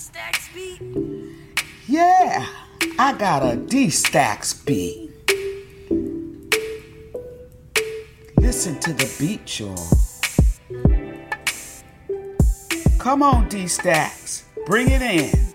D-Stacks beat? Yeah, I got a D-Stacks beat. Listen to the beat, y'all. Come on, D-Stacks, bring it in.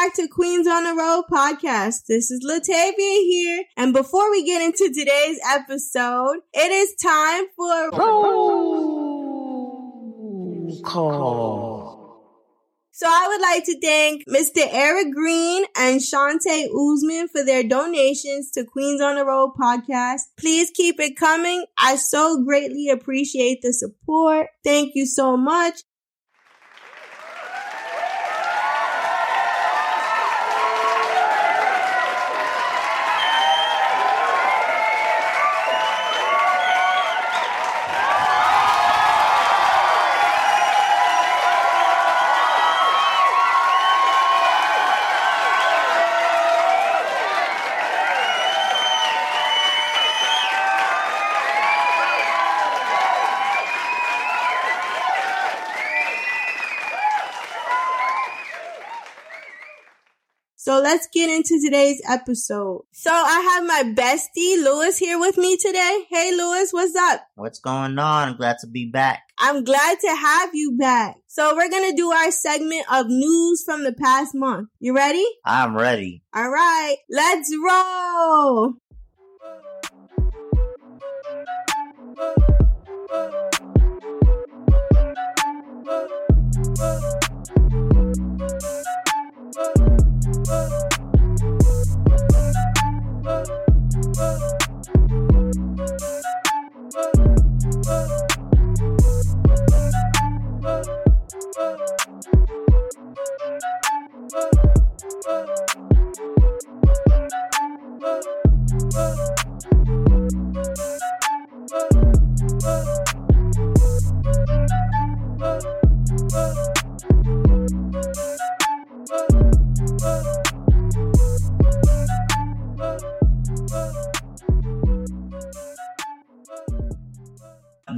Back to Queens on a Roll podcast. This is Latavia here, and before we get into today's episode, it is time for Roll call. So I would like to thank Mr. Eric Green and Shantae Usman for their donations to Queens on a Roll podcast. Please keep it coming. I so greatly appreciate the support. Thank you so much. Let's get into today's episode. So I have my bestie Luis here with me today. Hey Luis, what's up? What's going on? I'm glad to be back. I'm glad to have you back. So we're gonna do our segment of news from the past month. You ready? I'm ready. All right, let's roll.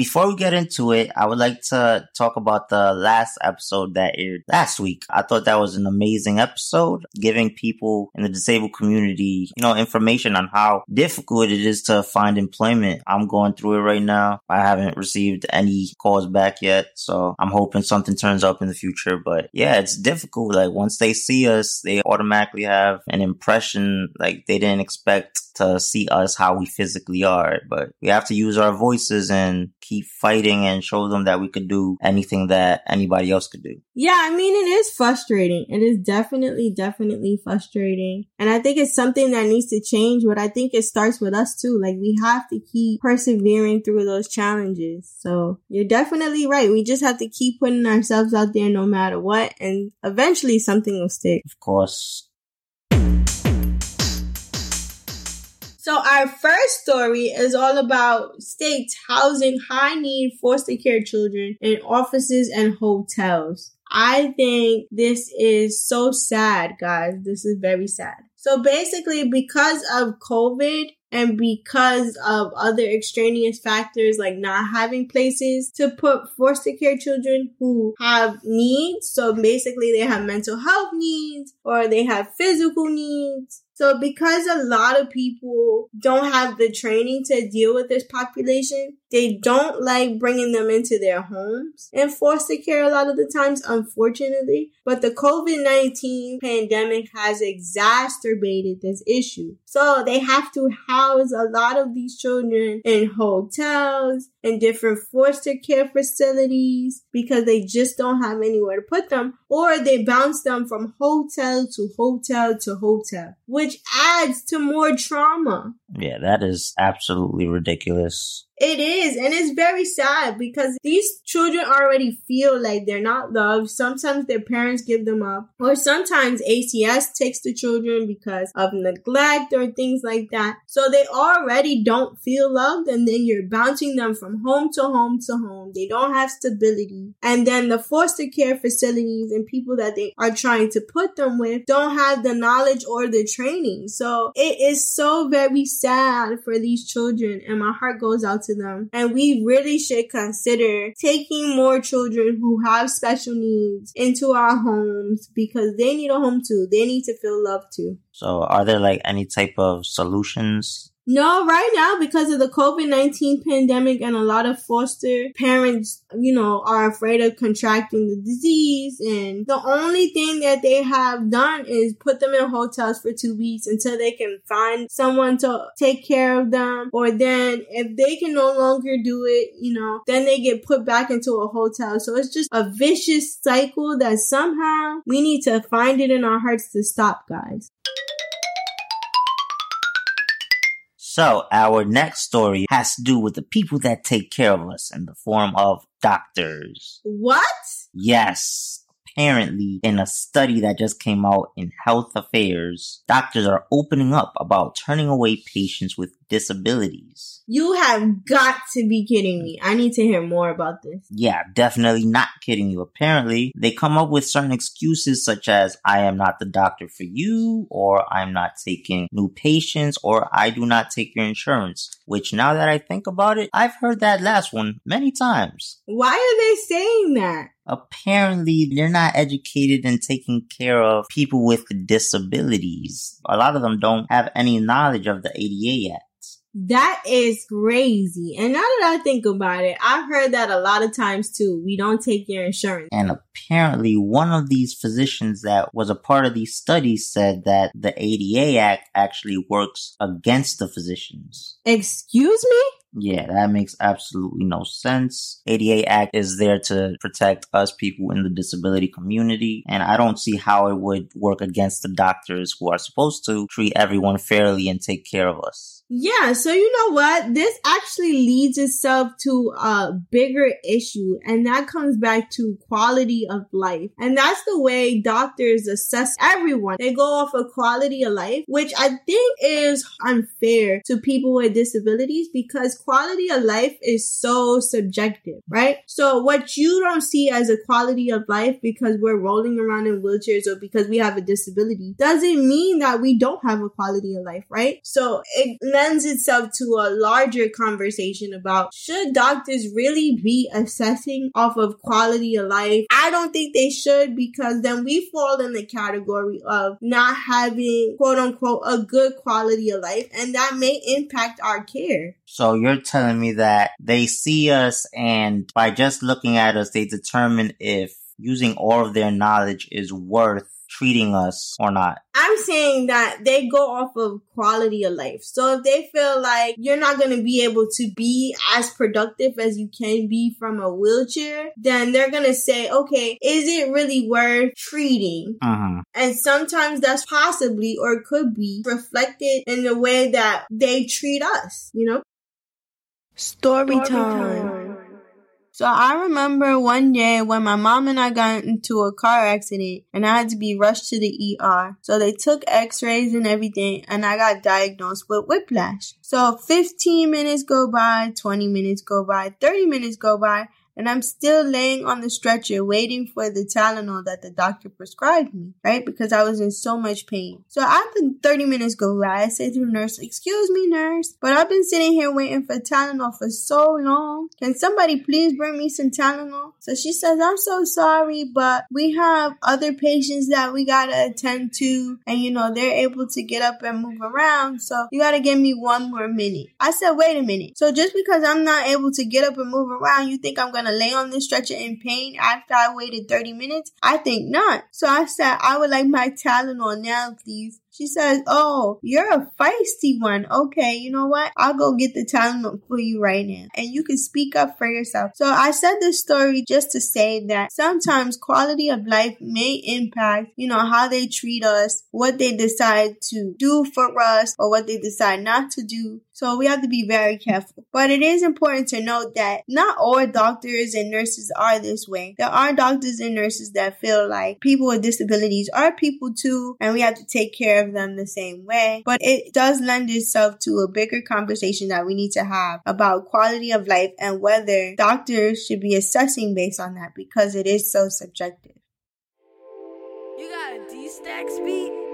Before we get into it, I would like to talk about the last episode that aired last week. I thought that was an amazing episode, giving people in the disabled community, you know, information on how difficult it is to find employment. I'm going through it right now. I haven't received any calls back yet, so I'm hoping something turns up in the future. But yeah, it's difficult. Like once they see us, they automatically have an impression like they didn't expect to see us how we physically are. But we have to use our voices and keep fighting and show them that we could do anything that anybody else could do. Yeah, I mean, it is frustrating. It is definitely, definitely frustrating. And I think it's something that needs to change, but I think it starts with us too. Like we have to keep persevering through those challenges. So you're definitely right. We just have to keep putting ourselves out there no matter what. And eventually something will stick. Of course, So our first story is all about states housing high need foster care children in offices and hotels. I think this is so sad, guys. This is very sad. So basically, because of COVID and because of other extraneous factors like not having places to put foster care children who have needs. So basically, they have mental health needs or they have physical needs so because a lot of people don't have the training to deal with this population, they don't like bringing them into their homes and foster care a lot of the times, unfortunately. But the COVID-19 pandemic has exacerbated this issue. So they have to house a lot of these children in hotels and different foster care facilities because they just don't have anywhere to put them or they bounce them from hotel to hotel to hotel, which adds to more trauma. Yeah, that is absolutely ridiculous. It is, and it's very sad because these children already feel like they're not loved. Sometimes their parents give them up, or sometimes ACS takes the children because of neglect or things like that. So they already don't feel loved, and then you're bouncing them from home to home to home. They don't have stability. And then the foster care facilities and people that they are trying to put them with don't have the knowledge or the training. So it is so very sad for these children, and my heart goes out to them. And we really should consider taking more children who have special needs into our homes because they need a home too. They need to feel loved too. So, are there like any type of solutions no, right now because of the COVID-19 pandemic and a lot of foster parents, you know, are afraid of contracting the disease and the only thing that they have done is put them in hotels for two weeks until they can find someone to take care of them or then if they can no longer do it, you know, then they get put back into a hotel. So it's just a vicious cycle that somehow we need to find it in our hearts to stop, guys. So, our next story has to do with the people that take care of us in the form of doctors. What? Yes. Apparently, in a study that just came out in Health Affairs, doctors are opening up about turning away patients with disabilities. You have got to be kidding me. I need to hear more about this. Yeah, definitely not kidding you. Apparently, they come up with certain excuses such as, I am not the doctor for you, or I'm not taking new patients, or I do not take your insurance. Which now that I think about it, I've heard that last one many times. Why are they saying that? Apparently they're not educated in taking care of people with disabilities. A lot of them don't have any knowledge of the ADA Act. That is crazy. And now that I think about it, I've heard that a lot of times too. We don't take your insurance. And apparently one of these physicians that was a part of these studies said that the ADA Act actually works against the physicians. Excuse me? Yeah, that makes absolutely no sense. ADA Act is there to protect us people in the disability community, and I don't see how it would work against the doctors who are supposed to treat everyone fairly and take care of us. Yeah, so you know what? This actually leads itself to a bigger issue, and that comes back to quality of life. And that's the way doctors assess everyone. They go off of quality of life, which I think is unfair to people with disabilities because quality of life is so subjective, right? So what you don't see as a quality of life because we're rolling around in wheelchairs or because we have a disability doesn't mean that we don't have a quality of life, right? So it lends itself to a larger conversation about should doctors really be assessing off of quality of life? Don't think they should because then we fall in the category of not having quote unquote a good quality of life and that may impact our care. So you're telling me that they see us and by just looking at us, they determine if using all of their knowledge is worth treating us or not. I'm saying that they go off of quality of life. So if they feel like you're not going to be able to be as productive as you can be from a wheelchair, then they're going to say, okay, is it really worth treating? Mm-hmm. And sometimes that's possibly or could be reflected in the way that they treat us, you know? Story, Story time. time. So I remember one day when my mom and I got into a car accident and I had to be rushed to the ER. So they took x-rays and everything and I got diagnosed with whiplash. So 15 minutes go by, 20 minutes go by, 30 minutes go by, and I'm still laying on the stretcher waiting for the Tylenol that the doctor prescribed me, right? Because I was in so much pain. So after 30 minutes go by, I say to the nurse, excuse me, nurse, but I've been sitting here waiting for Tylenol for so long. Can somebody please bring me some Tylenol? So she says, I'm so sorry, but we have other patients that we gotta attend to and you know, they're able to get up and move around. So you gotta give me one more minute. I said, wait a minute. So just because I'm not able to get up and move around, you think I'm gonna gonna lay on this stretcher in pain after I waited 30 minutes? I think not. So I said, I would like my Tylenol now, please. She says, Oh, you're a feisty one. Okay, you know what? I'll go get the Tylenol for you right now. And you can speak up for yourself. So I said this story just to say that sometimes quality of life may impact, you know, how they treat us, what they decide to do for us, or what they decide not to do. So we have to be very careful. But it is important to note that not all doctors and nurses are this way. There are doctors and nurses that feel like people with disabilities are people too, and we have to take care of them the same way. But it does lend itself to a bigger conversation that we need to have about quality of life and whether doctors should be assessing based on that because it is so subjective. You got a D-Stack speed?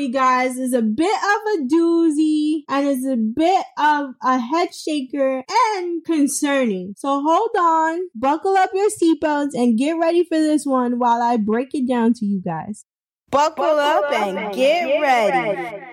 Story, guys, is a bit of a doozy and is a bit of a head shaker and concerning. So hold on, buckle up your seatbelts and get ready for this one while I break it down to you guys. Buckle, buckle up, up, and, and get, get, ready. ready.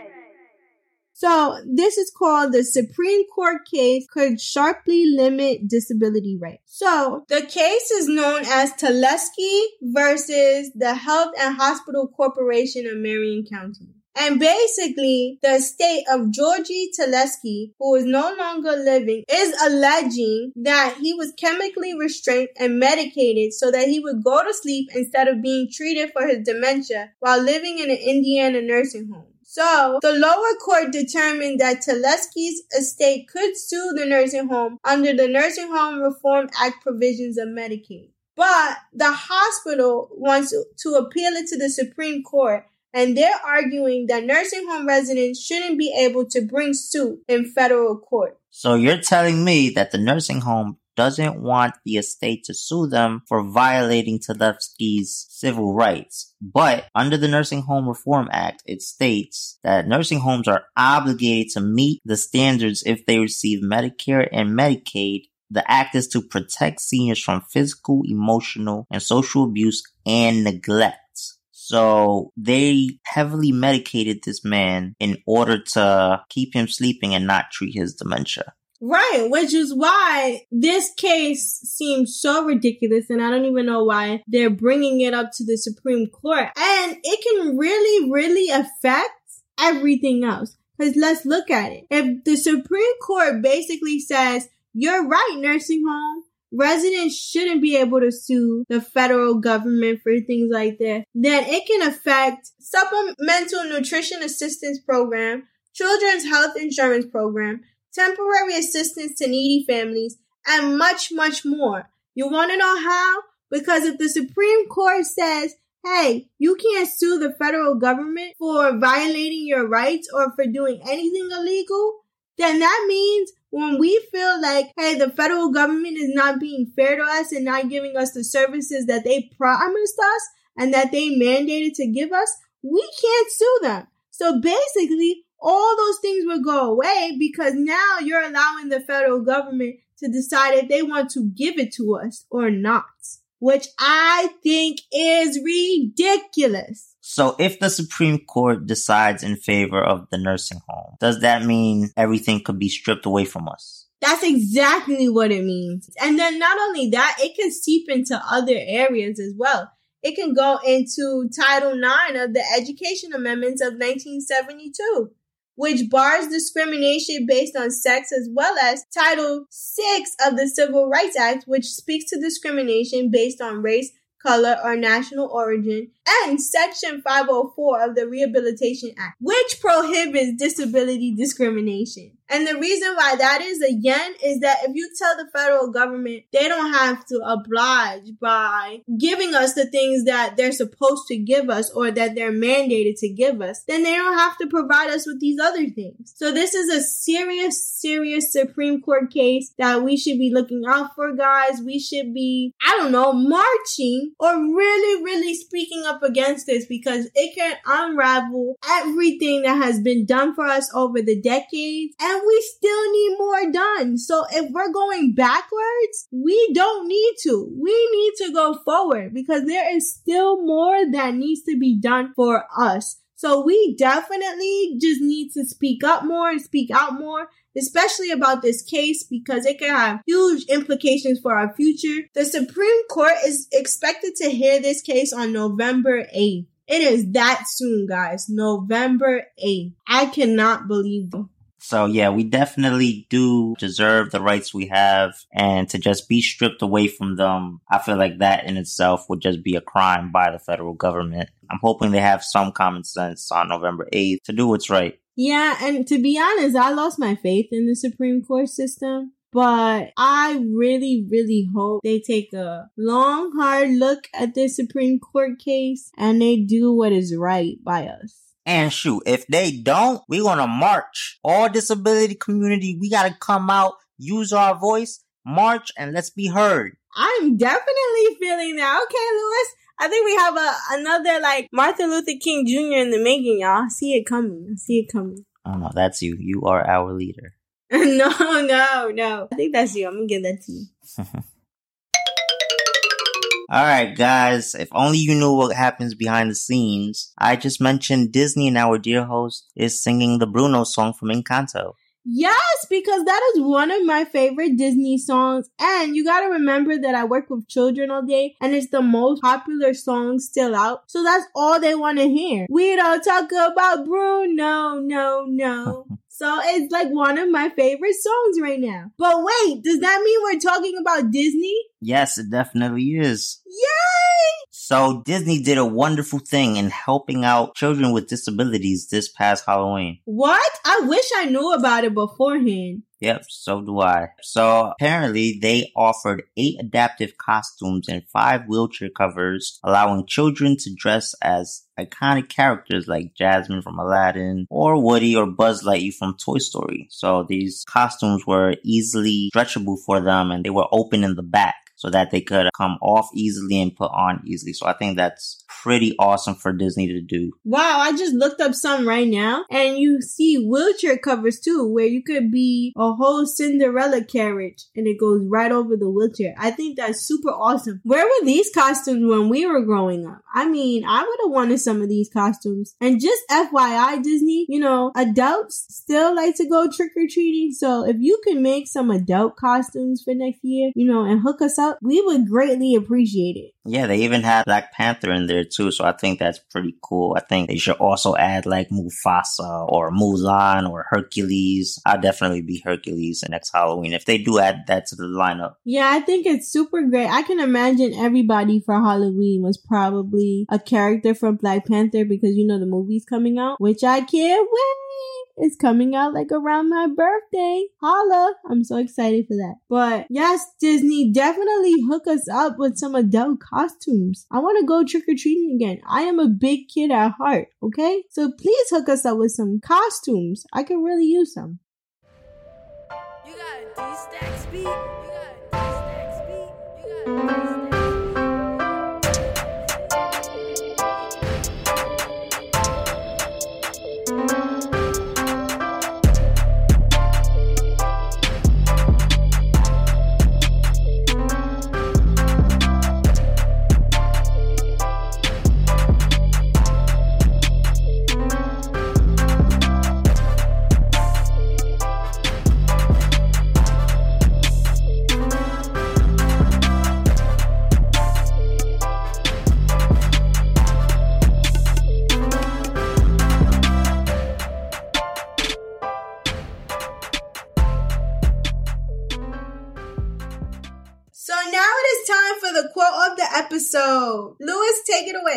So this is called the Supreme Court case could sharply limit disability rights. So the case is known as Talevski versus the Health and Hospital Corporation of Marion County. And basically, the estate of Georgie Talevski, who is no longer living, is alleging that he was chemically restrained and medicated so that he would go to sleep instead of being treated for his dementia while living in an Indiana nursing home. So the lower court determined that Talevski's estate could sue the nursing home under the Nursing Home Reform Act provisions of Medicaid. But the hospital wants to appeal it to the Supreme Court and they're arguing that nursing home residents shouldn't be able to bring suit in federal court. So you're telling me that the nursing home doesn't want the estate to sue them for violating Talevski's civil rights. But under the Nursing Home Reform Act, it states that nursing homes are obligated to meet the standards if they receive Medicare and Medicaid. The act is to protect seniors from physical, emotional, and social abuse and neglect. So they heavily medicated this man in order to keep him sleeping and not treat his dementia. Right, which is why this case seems so ridiculous, and I don't even know why they're bringing it up to the Supreme Court. And it can really, really affect everything else. Because let's look at it. If the Supreme Court basically says, you're right, nursing home, residents shouldn't be able to sue the federal government for things like that, then it can affect supplemental nutrition assistance program, children's health insurance program, temporary assistance to needy families, and much, much more. You want to know how? Because if the Supreme Court says, hey, you can't sue the federal government for violating your rights or for doing anything illegal, then that means when we feel like, hey, the federal government is not being fair to us and not giving us the services that they promised us and that they mandated to give us, we can't sue them. So basically, all those things will go away because now you're allowing the federal government to decide if they want to give it to us or not, which I think is ridiculous. So if the Supreme Court decides in favor of the nursing home, does that mean everything could be stripped away from us? That's exactly what it means. And then not only that, it can seep into other areas as well. It can go into Title IX of the Education Amendments of 1972 which bars discrimination based on sex, as well as Title VI of the Civil Rights Act, which speaks to discrimination based on race, color, or national origin, and Section 504 of the Rehabilitation Act, which prohibits disability discrimination. And the reason why that is again is that if you tell the federal government they don't have to oblige by giving us the things that they're supposed to give us or that they're mandated to give us, then they don't have to provide us with these other things. So this is a serious, serious Supreme Court case that we should be looking out for, guys. We should be, I don't know, marching or really, really speaking up against this because it can unravel everything that has been done for us over the decades and and we still need more done. So if we're going backwards, we don't need to. We need to go forward because there is still more that needs to be done for us. So we definitely just need to speak up more and speak out more, especially about this case because it can have huge implications for our future. The Supreme Court is expected to hear this case on November 8th. It is that soon, guys. November 8th. I cannot believe it. So yeah, we definitely do deserve the rights we have and to just be stripped away from them. I feel like that in itself would just be a crime by the federal government. I'm hoping they have some common sense on November 8th to do what's right. Yeah, and to be honest, I lost my faith in the Supreme Court system. But I really, really hope they take a long, hard look at this Supreme Court case and they do what is right by us. And shoot, if they don't, we're gonna march. All disability community, we gotta come out, use our voice, march, and let's be heard. I'm definitely feeling that. Okay, Luis. I think we have a another like Martin Luther King Jr. in the making, y'all. I see it coming. I see it coming. Oh no, that's you. You are our leader. no, no, no. I think that's you. I'm gonna give that to you. Alright guys, if only you knew what happens behind the scenes. I just mentioned Disney and our dear host is singing the Bruno song from Encanto. Yes, because that is one of my favorite Disney songs. And you gotta remember that I work with children all day and it's the most popular song still out. So that's all they want to hear. We don't talk about Bruno, no, no. So it's like one of my favorite songs right now. But wait, does that mean we're talking about Disney? Yes, it definitely is. So Disney did a wonderful thing in helping out children with disabilities this past Halloween. What? I wish I knew about it beforehand. Yep, so do I. So apparently they offered eight adaptive costumes and five wheelchair covers, allowing children to dress as iconic characters like Jasmine from Aladdin or Woody or Buzz Lightyear from Toy Story. So these costumes were easily stretchable for them and they were open in the back. So that they could come off easily and put on easily. So I think that's pretty awesome for Disney to do. Wow, I just looked up some right now and you see wheelchair covers too, where you could be a whole Cinderella carriage and it goes right over the wheelchair. I think that's super awesome. Where were these costumes when we were growing up? I mean, I would have wanted some of these costumes. And just FYI, Disney, you know, adults still like to go trick or treating. So if you can make some adult costumes for next year, you know, and hook us up, we would greatly appreciate it. Yeah, they even had Black Panther in there too, so I think that's pretty cool. I think they should also add like Mufasa or Mulan or Hercules. I'll definitely be Hercules next Halloween if they do add that to the lineup. Yeah, I think it's super great. I can imagine everybody for Halloween was probably a character from Black Panther because you know the movie's coming out, which I can't wait. It's coming out like around my birthday. Holla. I'm so excited for that. But yes, Disney, definitely hook us up with some adult costumes. I want to go trick or treating again. I am a big kid at heart, okay? So please hook us up with some costumes. I could really use some. You got a D-stack speed? You got a D-stack speed? You got a D-stack speed?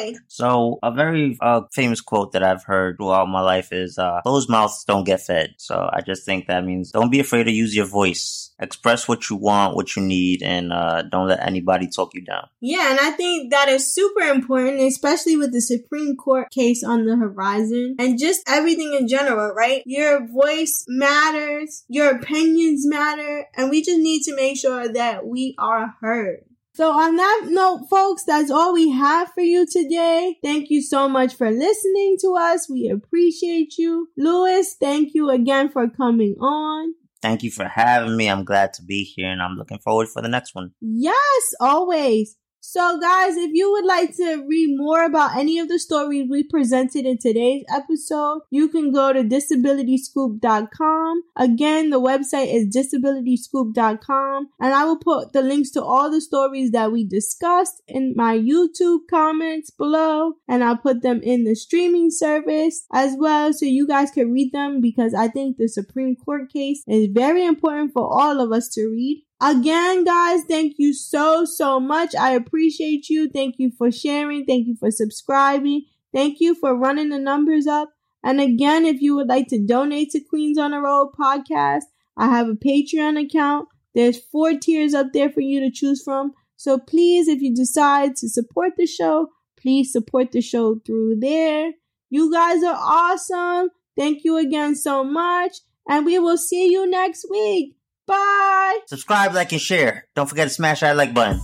Away. So a very uh, famous quote that I've heard throughout my life is uh, "Closed mouths don't get fed." So I just think that means don't be afraid to use your voice, express what you want, what you need, and uh, don't let anybody talk you down. Yeah, and I think that is super important, especially with the Supreme Court case on the horizon and just everything in general, right? Your voice matters, your opinions matter, and we just need to make sure that we are heard. So on that note, folks, that's all we have for you today. Thank you so much for listening to us. We appreciate you. Luis, thank you again for coming on. Thank you for having me. I'm glad to be here, and I'm looking forward for the next one. Yes, always. So guys, if you would like to read more about any of the stories we presented in today's episode, you can go to disabilityscoop.com. Again, the website is disabilityscoop.com and I will put the links to all the stories that we discussed in my YouTube comments below and I'll put them in the streaming service as well so you guys can read them because I think the Supreme Court case is very important for all of us to read. Again, guys, thank you so, so much. I appreciate you. Thank you for sharing. Thank you for subscribing. Thank you for running the numbers up. And again, if you would like to donate to Queens on a Roll podcast, I have a Patreon account. There's four tiers up there for you to choose from. So please, if you decide to support the show, please support the show through there. You guys are awesome. Thank you again so much. And we will see you next week. Bye. Subscribe, like, and share. Don't forget to smash that like button.